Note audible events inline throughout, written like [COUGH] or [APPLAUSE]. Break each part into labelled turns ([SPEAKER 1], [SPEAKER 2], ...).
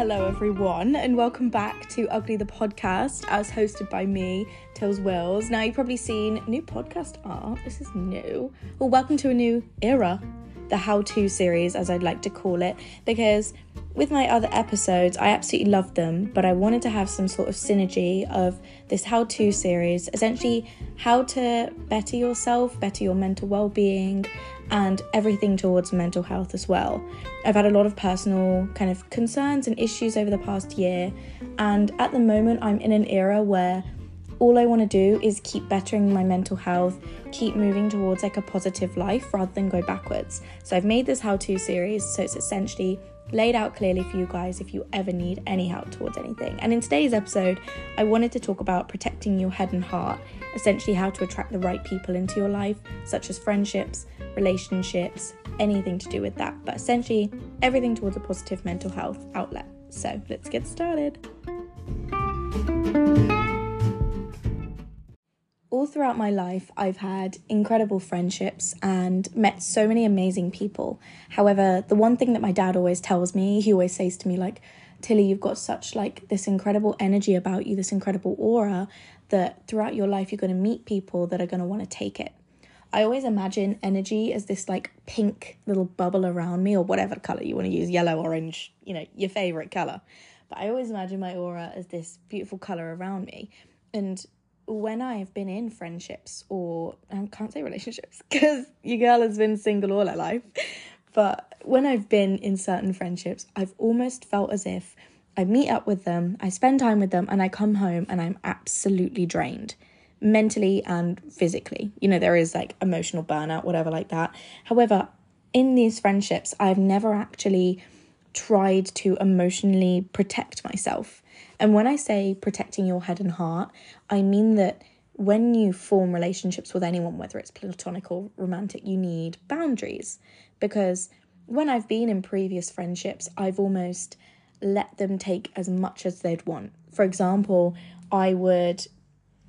[SPEAKER 1] Hello, everyone, and welcome back to Ugly the Podcast, as hosted by me, Tills Wills. Now, you've probably seen new podcast art. This is new. Well, welcome to a new era, the how to series, as I'd like to call it, because with my other episodes, I absolutely love them, but I wanted to have some sort of synergy of this how to series essentially, how to better yourself, better your mental well being, and everything towards mental health as well. I've had a lot of personal kind of concerns and issues over the past year, and at the moment, I'm in an era where all I want to do is keep bettering my mental health, keep moving towards like a positive life rather than go backwards. So I've made this how to series, so it's essentially laid out clearly for you guys if you ever need any help towards anything. And in today's episode, I wanted to talk about protecting your head and heart, essentially how to attract the right people into your life, such as friendships, relationships, anything to do with that, but essentially everything towards a positive mental health outlet. So let's get started. All throughout my life, I've had incredible friendships and met so many amazing people. However, the one thing that my dad always tells me, he always says to me, like, Tilly, you've got such like this incredible energy about you, this incredible aura that throughout your life you're going to meet people that are going to want to take it. I always imagine energy as this like pink little bubble around me or whatever color you want to use, yellow, orange, you know, your favorite color. But I always imagine my aura as this beautiful color around me. And when I've been in friendships or I can't say relationships [LAUGHS] because your girl has been single all her life, but when I've been in certain friendships, I've almost felt as if I meet up with them, I spend time with them, and I come home and I'm absolutely drained mentally and physically. You know, there is like emotional burnout, whatever, like that. However, in these friendships, I've never actually tried to emotionally protect myself. And when I say protecting your head and heart, I mean that when you form relationships with anyone, whether it's platonic or romantic, you need boundaries. Because when I've been in previous friendships, I've almost let them take as much as they'd want. For example, I would,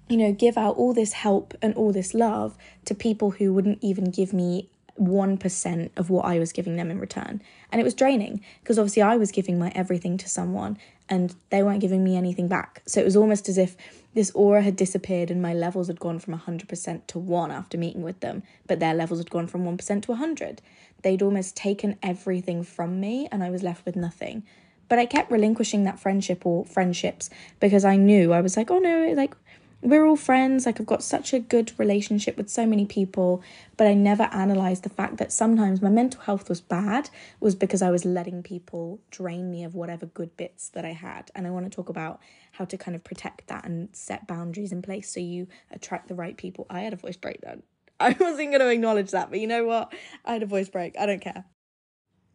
[SPEAKER 1] you know, give out all this help and all this love to people who wouldn't even give me 1% of what I was giving them in return. And it was draining because obviously I was giving my everything to someone and they weren't giving me anything back. So it was almost as if this aura had disappeared and my levels had gone from 100% to 1 after meeting with them, but their levels had gone from 1% to 100. They'd almost taken everything from me and I was left with nothing. But I kept relinquishing that friendship or friendships because I knew I was like, oh no, like we're all friends. Like, I've got such a good relationship with so many people, but I never analyzed the fact that sometimes my mental health was bad, was because I was letting people drain me of whatever good bits that I had. And I want to talk about how to kind of protect that and set boundaries in place so you attract the right people. I had a voice break then. [LAUGHS] I wasn't going to acknowledge that, but you know what? I had a voice break. I don't care.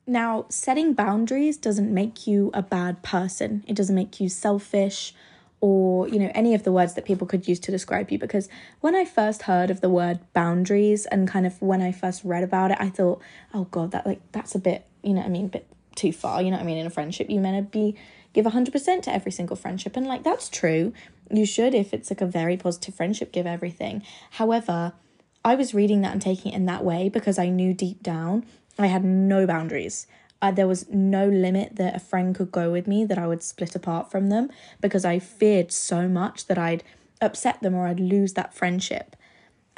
[SPEAKER 1] Now, setting boundaries doesn't make you a bad person, it doesn't make you selfish or you know any of the words that people could use to describe you because when i first heard of the word boundaries and kind of when i first read about it i thought oh god that like that's a bit you know i mean a bit too far you know i mean in a friendship you meant to be give 100% to every single friendship. And like that's true. You should if it's like a very positive friendship give everything. However i was reading that and taking it in that way because i knew deep down i had no boundaries uh, there was no limit that a friend could go with me that I would split apart from them because I feared so much that I'd upset them or I'd lose that friendship.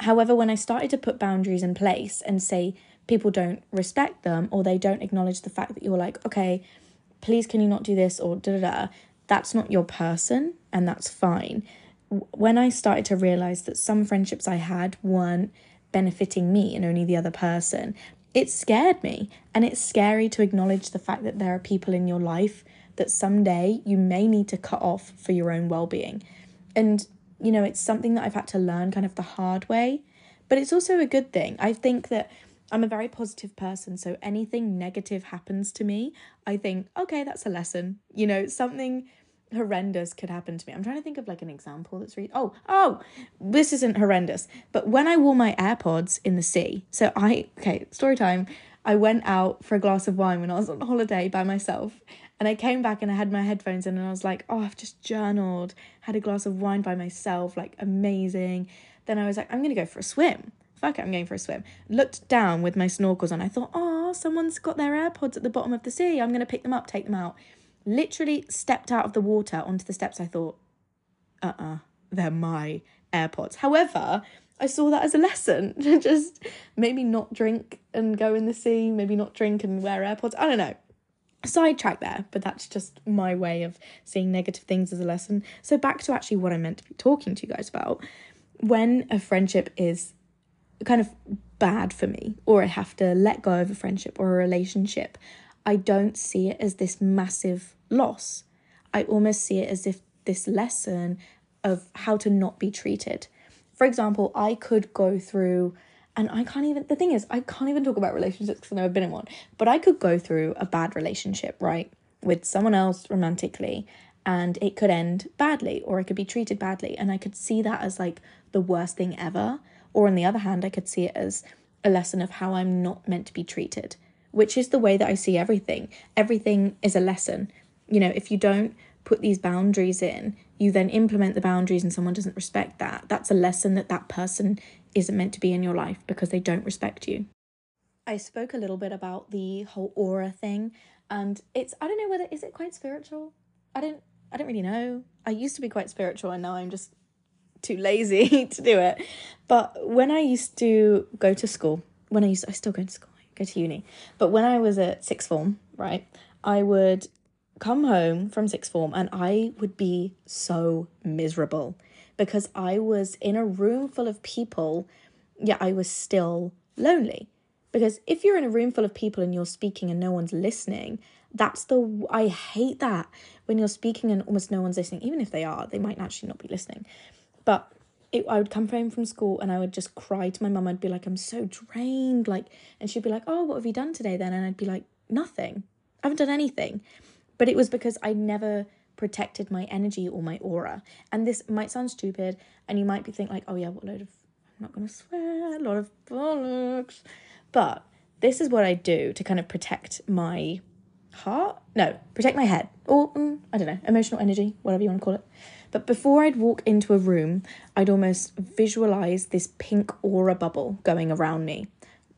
[SPEAKER 1] However, when I started to put boundaries in place and say people don't respect them or they don't acknowledge the fact that you're like, okay, please can you not do this or da da da, that's not your person and that's fine. When I started to realize that some friendships I had weren't benefiting me and only the other person, it scared me. And it's scary to acknowledge the fact that there are people in your life that someday you may need to cut off for your own well being. And, you know, it's something that I've had to learn kind of the hard way, but it's also a good thing. I think that I'm a very positive person, so anything negative happens to me, I think, okay, that's a lesson. You know, something horrendous could happen to me. I'm trying to think of like an example that's really oh oh this isn't horrendous. But when I wore my AirPods in the sea, so I okay story time. I went out for a glass of wine when I was on holiday by myself, and I came back and I had my headphones in and I was like, oh I've just journaled, had a glass of wine by myself, like amazing. Then I was like, I'm gonna go for a swim. Fuck it, I'm going for a swim. Looked down with my snorkels on. I thought, oh, someone's got their AirPods at the bottom of the sea. I'm gonna pick them up, take them out literally stepped out of the water onto the steps. I thought, uh uh-uh, uh, they are my AirPods. However, I saw that as a lesson to [LAUGHS] just maybe not drink and go in the sea, maybe not drink and wear AirPods. I don't know. Sidetrack there, but that's just my way of seeing negative things as a lesson. So, back to actually what I meant to be talking to you guys about. When a friendship is kind of bad for me, or I have to let go of a friendship or a relationship, I don't see it as this massive loss. I almost see it as if this lesson of how to not be treated. For example, I could go through, and I can't even, the thing is, I can't even talk about relationships because I've never been in one, but I could go through a bad relationship, right, with someone else romantically, and it could end badly, or I could be treated badly, and I could see that as like the worst thing ever. Or on the other hand, I could see it as a lesson of how I'm not meant to be treated, which is the way that I see everything. Everything is a lesson. You know, if you don't put these boundaries in, you then implement the boundaries and someone doesn't respect that, that's a lesson that that person isn't meant to be in your life because they don't respect you. I spoke a little bit about the whole aura thing and it's I don't know whether is it quite spiritual? I don't I don't really know. I used to be quite spiritual and now I'm just too lazy [LAUGHS] to do it. But when I used to go to school, when I used to, I still go to school, go to uni. But when I was at sixth form, right, I would come home from sixth form and I would be so miserable because I was in a room full of people, yet I was still lonely. Because if you're in a room full of people and you're speaking and no one's listening, that's the I hate that when you're speaking and almost no one's listening. Even if they are, they might actually not be listening. But it, I would come home from school and I would just cry to my mum. I'd be like, I'm so drained. Like, and she'd be like, Oh, what have you done today then? And I'd be like, Nothing. I haven't done anything. But it was because I never protected my energy or my aura. And this might sound stupid, and you might be thinking, like, oh yeah, what load of, I'm not to swear, a lot of bollocks. But this is what I do to kind of protect my heart. No, protect my head. Or, mm, I don't know, emotional energy, whatever you want to call it. But before I'd walk into a room, I'd almost visualize this pink aura bubble going around me.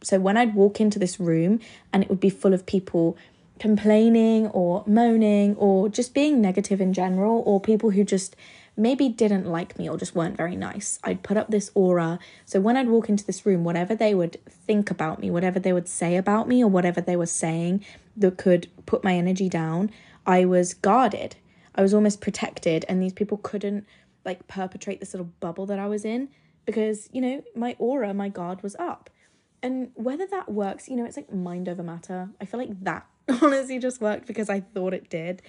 [SPEAKER 1] So when I'd walk into this room and it would be full of people complaining or moaning or just being negative in general, or people who just maybe didn't like me or just weren't very nice. I'd put up this aura. So when I'd walk into this room, whatever they would think about me, whatever they would say about me, or whatever they were saying that could put my energy down, I was guarded. I was almost protected, and these people couldn't like perpetrate this little bubble that I was in because, you know, my aura, my guard was up. And whether that works, you know, it's like mind over matter. I feel like that [LAUGHS] honestly just worked because I thought it did.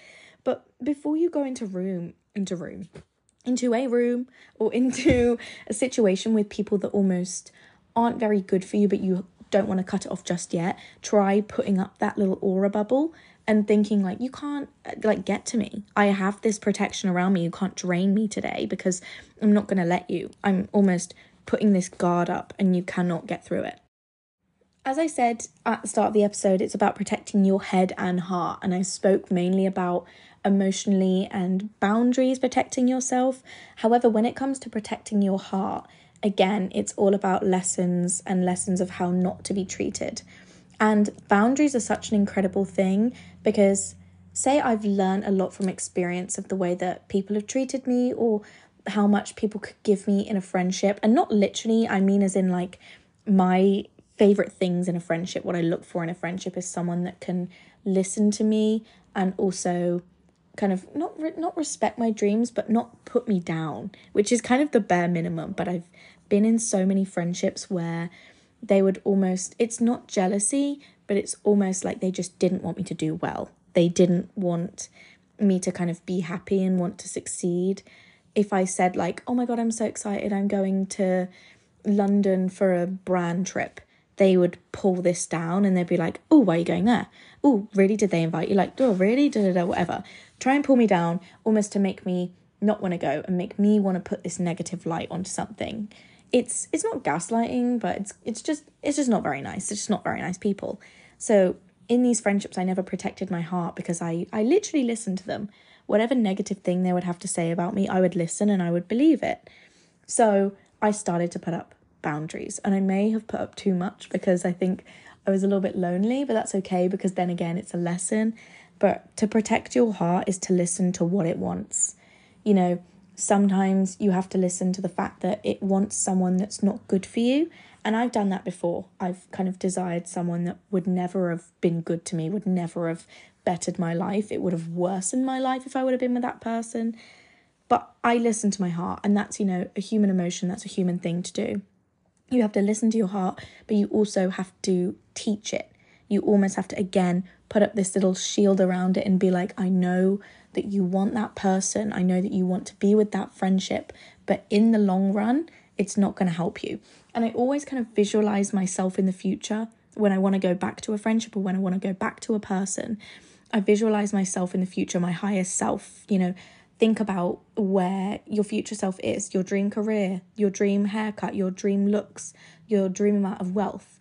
[SPEAKER 1] But before you go into room, into room, into a room or [LAUGHS] into a situation with people that almost aren't very good for you, but you don't want to cut it off just yet, try putting up that little aura bubble and thinking like you can't uh, like get to me. I have this protection around me. You can't drain me today because I'm not going to let you. I'm almost putting this guard up and you cannot get through it. As I said at the start of the episode, it's about protecting your head and heart, and I spoke mainly about emotionally and boundaries protecting yourself. However, when it comes to protecting your heart, again, it's all about lessons and lessons of how not to be treated. And boundaries are such an incredible thing because, say, I've learned a lot from experience of the way that people have treated me or how much people could give me in a friendship, and not literally, I mean, as in like my favorite things in a friendship, what I look for in a friendship is someone that can listen to me and also kind of not re- not respect my dreams but not put me down, which is kind of the bare minimum, but I've been in so many friendships where they would almost it's not jealousy, but it's almost like they just didn't want me to do well. They didn't want me to kind of be happy and want to succeed. If I said like, "Oh my god, I'm so excited. I'm going to London for a brand trip." they would pull this down and they'd be like, oh, why are you going there? Oh, really? Did they invite you? Like, oh, really? Da, whatever. Try and pull me down almost to make me not want to go and make me want to put this negative light onto something. It's it's not gaslighting, but it's it's just it's just not very nice. It's just not very nice people. So in these friendships, I never protected my heart because I I literally listened to them. Whatever negative thing they would have to say about me, I would listen and I would believe it. So I started to put up boundaries. And I may have put up too much because I think I was a little bit lonely, but that's okay because then again, it's a lesson. But to protect your heart is to listen to what it wants. You know, sometimes you have to listen to the fact that it wants someone that's not good for you. And I've done that before. I've kind of desired someone that would never have been good to me, would never have bettered my life. It would have worsened my life if I would have been with that person. But I listen to my heart, and that's, you know, a human emotion, that's a human thing to do. You have to listen to your heart, but you also have to teach it. You almost have to, again, put up this little shield around it and be like, I know that you want that person. I know that you want to be with that friendship, but in the long run, it's not going to help you. And I always kind of visualize myself in the future when I want to go back to a friendship or when I want to go back to a person. I visualize myself in the future, my higher self, you know, think about where your future self is, your dream career, your dream haircut, your dream looks, your dream amount of wealth.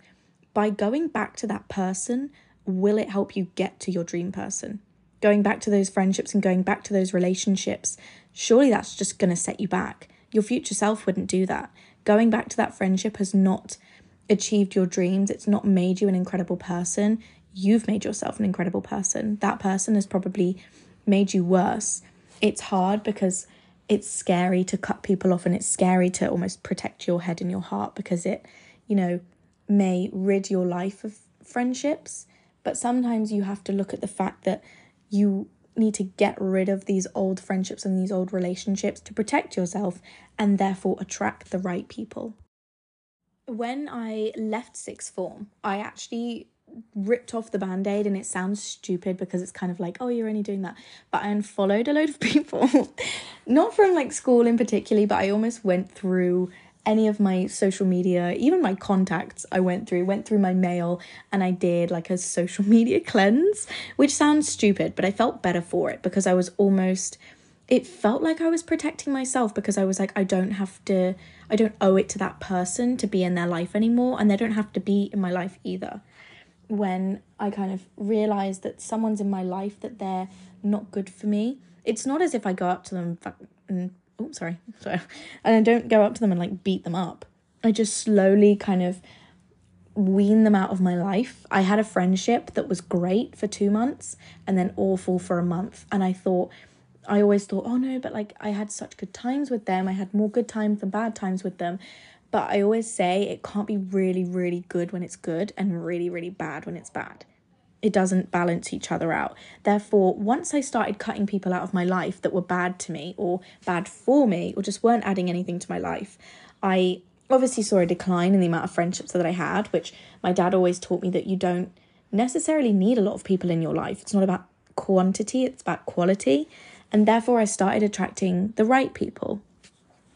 [SPEAKER 1] By going back to that person, will it help you get to your dream person? Going back to those friendships and going back to those relationships, surely that's just going to set you back. Your future self wouldn't do that. Going back to that friendship has not achieved your dreams, it's not made you an incredible person you've made yourself an incredible person. That person has probably made you worse. It's hard because it's scary to cut people off and it's scary to almost protect your head and your heart because it, you know, may rid your life of friendships. But sometimes you have to look at the fact that you need to get rid of these old friendships and these old relationships to protect yourself and therefore attract the right people. When I left sixth form, I actually ripped off the band-aid and it sounds stupid because it's kind of like oh you're only doing that but i unfollowed a load of [LAUGHS] people not from like school in particularly but i almost went through any of my social media even my contacts i went through went through my mail and i did like a social [LAUGHS] media cleanse which sounds stupid but i felt better for it because i was almost it felt like i was protecting myself because i was like i don't have to i don't owe it to that person to be in their life anymore and they don't have to be in my life either when I kind of realize that someone's in my life that they're not good for me. It's not as if I go up to them and oh sorry, sorry, and I don't go up to them and like beat them up. I just slowly kind of wean them out of my life. I had a friendship that was great for two months and then awful for a month, and I thought. I always thought, oh no, but like I had such good times with them. I had more good times than bad times with them. But I always say it can't be really, really good when it's good and really, really bad when it's bad. It doesn't balance each other out. Therefore, once I started cutting people out of my life that were bad to me or bad for me or just weren't adding anything to my life, I obviously saw a decline in the amount of friendships that I had, which my dad always taught me that you don't necessarily need a lot of people in your life. It's not about quantity, it's about quality. And therefore, I started attracting the right people.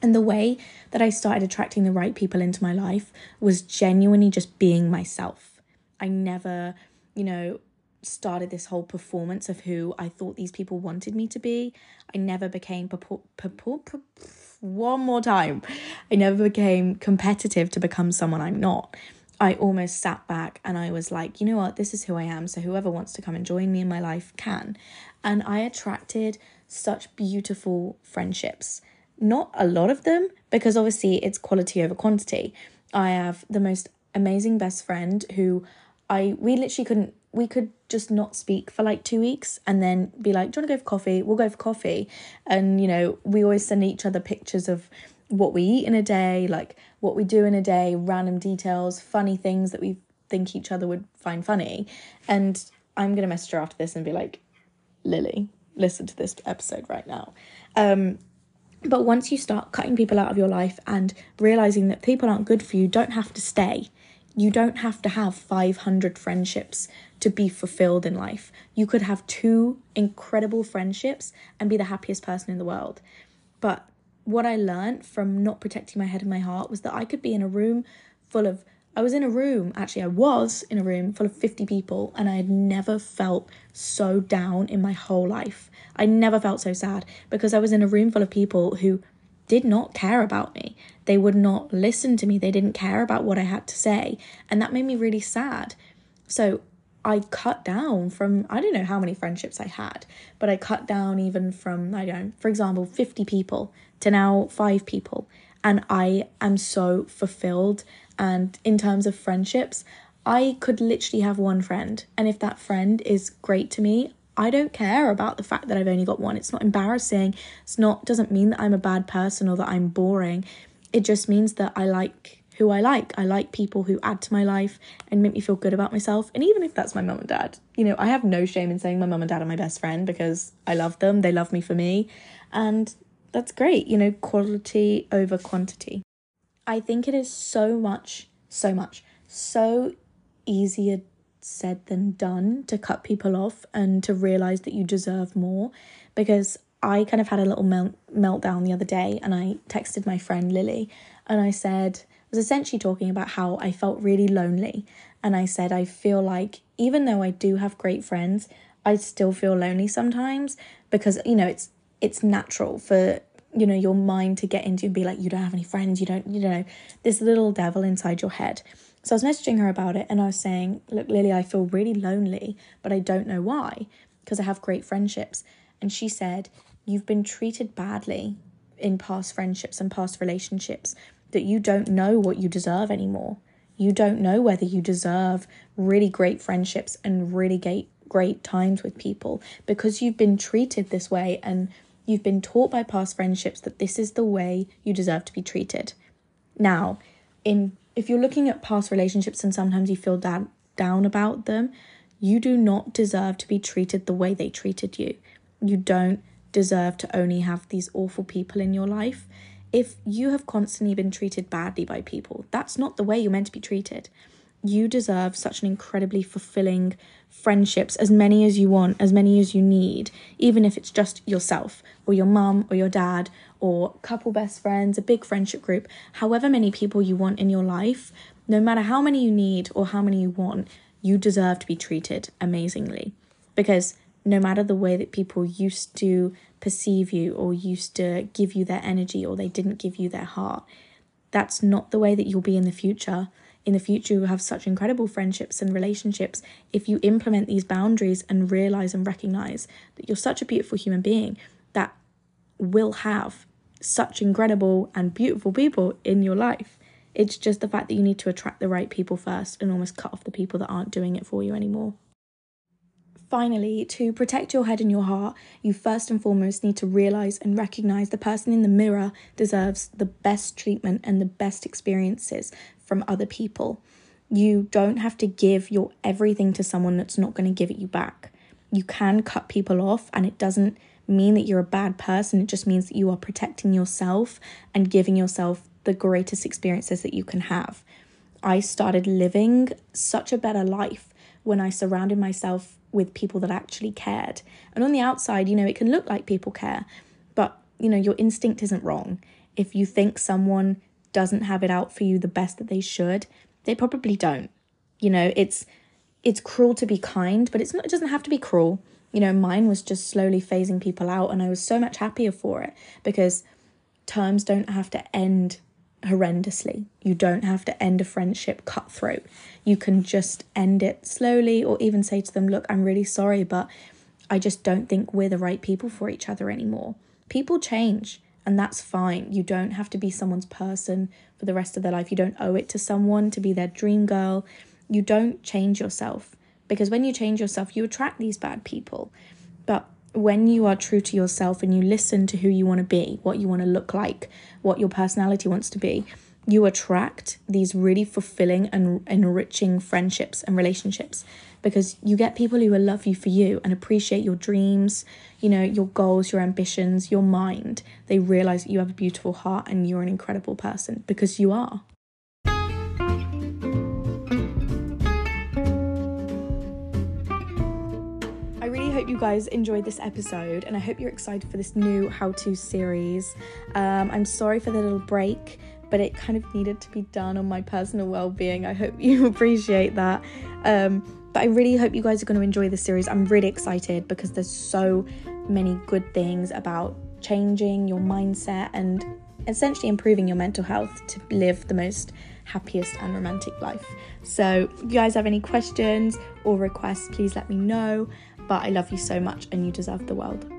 [SPEAKER 1] And the way that I started attracting the right people into my life was genuinely just being myself. I never, you know, started this whole performance of who I thought these people wanted me to be. I never became purport, purport, one more time. I never became competitive to become someone I'm not. I almost sat back and I was like, you know what, this is who I am. So whoever wants to come and join me in my life can. And I attracted such beautiful friendships not a lot of them because obviously it's quality over quantity. I have the most amazing best friend who I we literally couldn't we could just not speak for like two weeks and then be like, Do you want to go for coffee? We'll go for coffee. And you know, we always send each other pictures of what we eat in a day, like what we do in a day, random details, funny things that we think each other would find funny. And I'm gonna message her after this and be like, Lily, listen to this episode right now. Um, but once you start cutting people out of your life and realizing that people aren't good for you, don't have to stay. You don't have to have 500 friendships to be fulfilled in life. You could have two incredible friendships and be the happiest person in the world. But what I learned from not protecting my head and my heart was that I could be in a room full of I was in a room, actually, I was in a room full of 50 people, and I had never felt so down in my whole life. I never felt so sad because I was in a room full of people who did not care about me. They would not listen to me. They didn't care about what I had to say. And that made me really sad. So I cut down from, I don't know how many friendships I had, but I cut down even from, I don't know, for example, 50 people to now five people. And I am so fulfilled and in terms of friendships, I could literally have one friend. And if that friend is great to me, I don't care about the fact that I've only got one. It's not embarrassing. It's not doesn't mean that I'm a bad person or that I'm boring. It just means that I like who I like. I like people who add to my life and make me feel good about myself. And even if that's my mum and dad, you know, I have no shame in saying my mum and dad are my best friend because I love them. They love me for me. And that's great, you know, quality over quantity. I think it is so much, so much, so easier said than done to cut people off and to realize that you deserve more because I kind of had a little melt- meltdown the other day and I texted my friend Lily and I said, I was essentially talking about how I felt really lonely. And I said, I feel like even though I do have great friends, I still feel lonely sometimes because, you know, it's it's natural for you know your mind to get into and be like you don't have any friends you don't you know this little devil inside your head so i was messaging her about it and i was saying look lily i feel really lonely but i don't know why because i have great friendships and she said you've been treated badly in past friendships and past relationships that you don't know what you deserve anymore. You don't know whether you deserve really great friendships and really great great times with people because you've been treated this way and you've been taught by past friendships that this is the way you deserve to be treated. Now, in if you're looking at past relationships and sometimes you feel down down about them, you do not deserve to be treated the way they treated you. You don't deserve to only have these awful people in your life if you have constantly been treated badly by people, that's not the way you're meant to be treated. You deserve such an incredibly fulfilling friendships, as many as you want, as many as you need, even if it's just yourself or your mum or your dad or couple best friends, a big friendship group, however many people you want in your life, no matter how many you need or how many you want, you deserve to be treated amazingly. Because no matter the way that people used to perceive you or used to give you their energy or they didn't give you their heart. That's not the way that you'll be in the future. In the future, you'll have such incredible friendships and relationships if you implement these boundaries and realize and recognize that you're such a beautiful human being that will have such incredible and beautiful people in your life. It's just the fact that you need to attract the right people first and almost cut off the people that aren't doing it for you anymore. Finally, to protect your head and your heart, you first and foremost need to realize and recognize the person in the mirror deserves the best treatment and the best experiences from other people. You don't have to give your everything to someone that's not going to give it you back. You can cut people off, and it doesn't mean that you're a bad person. It just means that you are protecting yourself and giving yourself the greatest experiences that you can have. I started living such a better life when I surrounded myself with people that actually cared. And on the outside, you know, it can look like people care, but, you know, your instinct isn't wrong. If you think someone doesn't have it out for you the best that they should, they probably don't. You know, it's it's cruel to be kind, but it's not it doesn't have to be cruel. You know, mine was just slowly phasing people out and I was so much happier for it because terms don't have to end horrendously. You don't have to end a friendship cutthroat. You can just end it slowly or even say to them, Look, I'm really sorry, but I just don't think we're the right people for each other anymore. People change, and that's fine. You don't have to be someone's person for the rest of their life. You don't owe it to someone to be their dream girl. You don't change yourself because when you change yourself, you attract these bad people. But when you are true to yourself and you listen to who you want to be, what you want to look like, what your personality wants to be, you attract these really fulfilling and enriching friendships and relationships because you get people who will love you for you and appreciate your dreams, you know, your goals, your ambitions, your mind. They realize that you have a beautiful heart and you're an incredible person because you are. I really hope you guys enjoyed this episode and I hope you're excited for this new how to series. Um, I'm sorry for the little break, but it kind of needed to be done on my personal well being. I hope [LAUGHS] you appreciate that. Um, but I really hope you guys are going to enjoy this series. I'm really excited because there's so many good things about changing your mindset and essentially improving your mental health to live the most happiest and romantic life. So, if you guys have any questions or requests, please let me know. But I love you so much and you deserve the world.